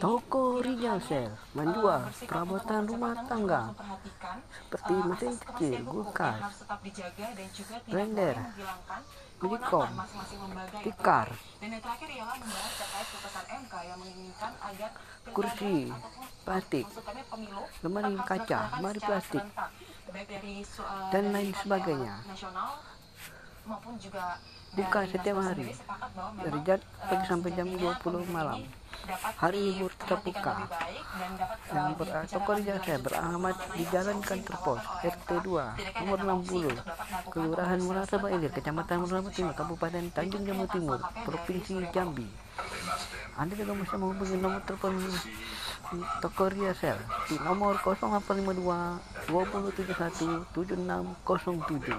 Toko Rijal Sel menjual perabotan rumah tangga. seperti eh, mesin kecil, kulkas, harus tetap dijaga dan juga tidak blender, yang tikar, kursi, pemilu lemari kaca, lemari plastik, eh, dan lain sebagainya. amanat nasional maupun juga Buka setiap hari, dari jam eh, pagi sampai jam sejatinya 20 pemilu malam. Hari libur tetap diperhatikan buka. lebih baik dan dapat, eh, Yang ber- Sel lanjut beralamat mengenai di Jalan Kantor Pos RT MK. 2 Tidaknya nomor ada opsi 60 untuk dapat melakukan Kelurahan Merasaba Ilir, Kecamatan dengan Merasaba Timur. Kabupaten Tanjung Jambung Timur, Provinsi Jambi. Anda juga bisa menghubungi nomor telepon Toko Rijal Sel di nomor 0852 2071 7607.